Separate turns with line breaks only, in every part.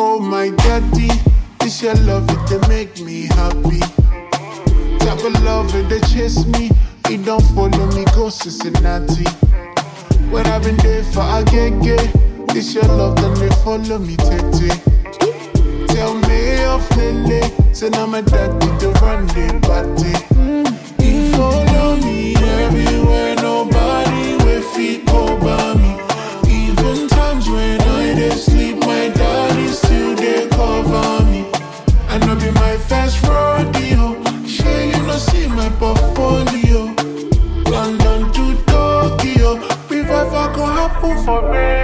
Oh my daddy, this your love it they make me happy. Type of love it they chase me, it don't follow me go Cincinnati. When I've been there for a get this your love then they follow me tete. Tell me of Lele, say now my daddy to run the party. He follow me everywhere, nobody will fit over me. Even times when I dey sleep, my daddy still dey cover me. I know be my first rodeo, sure you no see my portfolio. London to Tokyo, ever go happen for radio.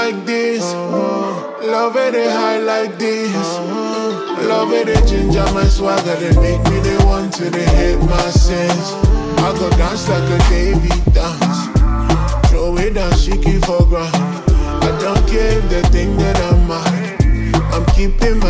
Like this. Love it they high like this. Love it they ginger my swagger. They make me they want to they hate my sense. I go dance like a Davy dance. Throw it down, shake it for ground. I don't care if they think that I'm mad. I'm keeping my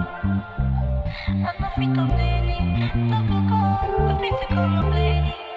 I'm a fit of daily, double call, of lady.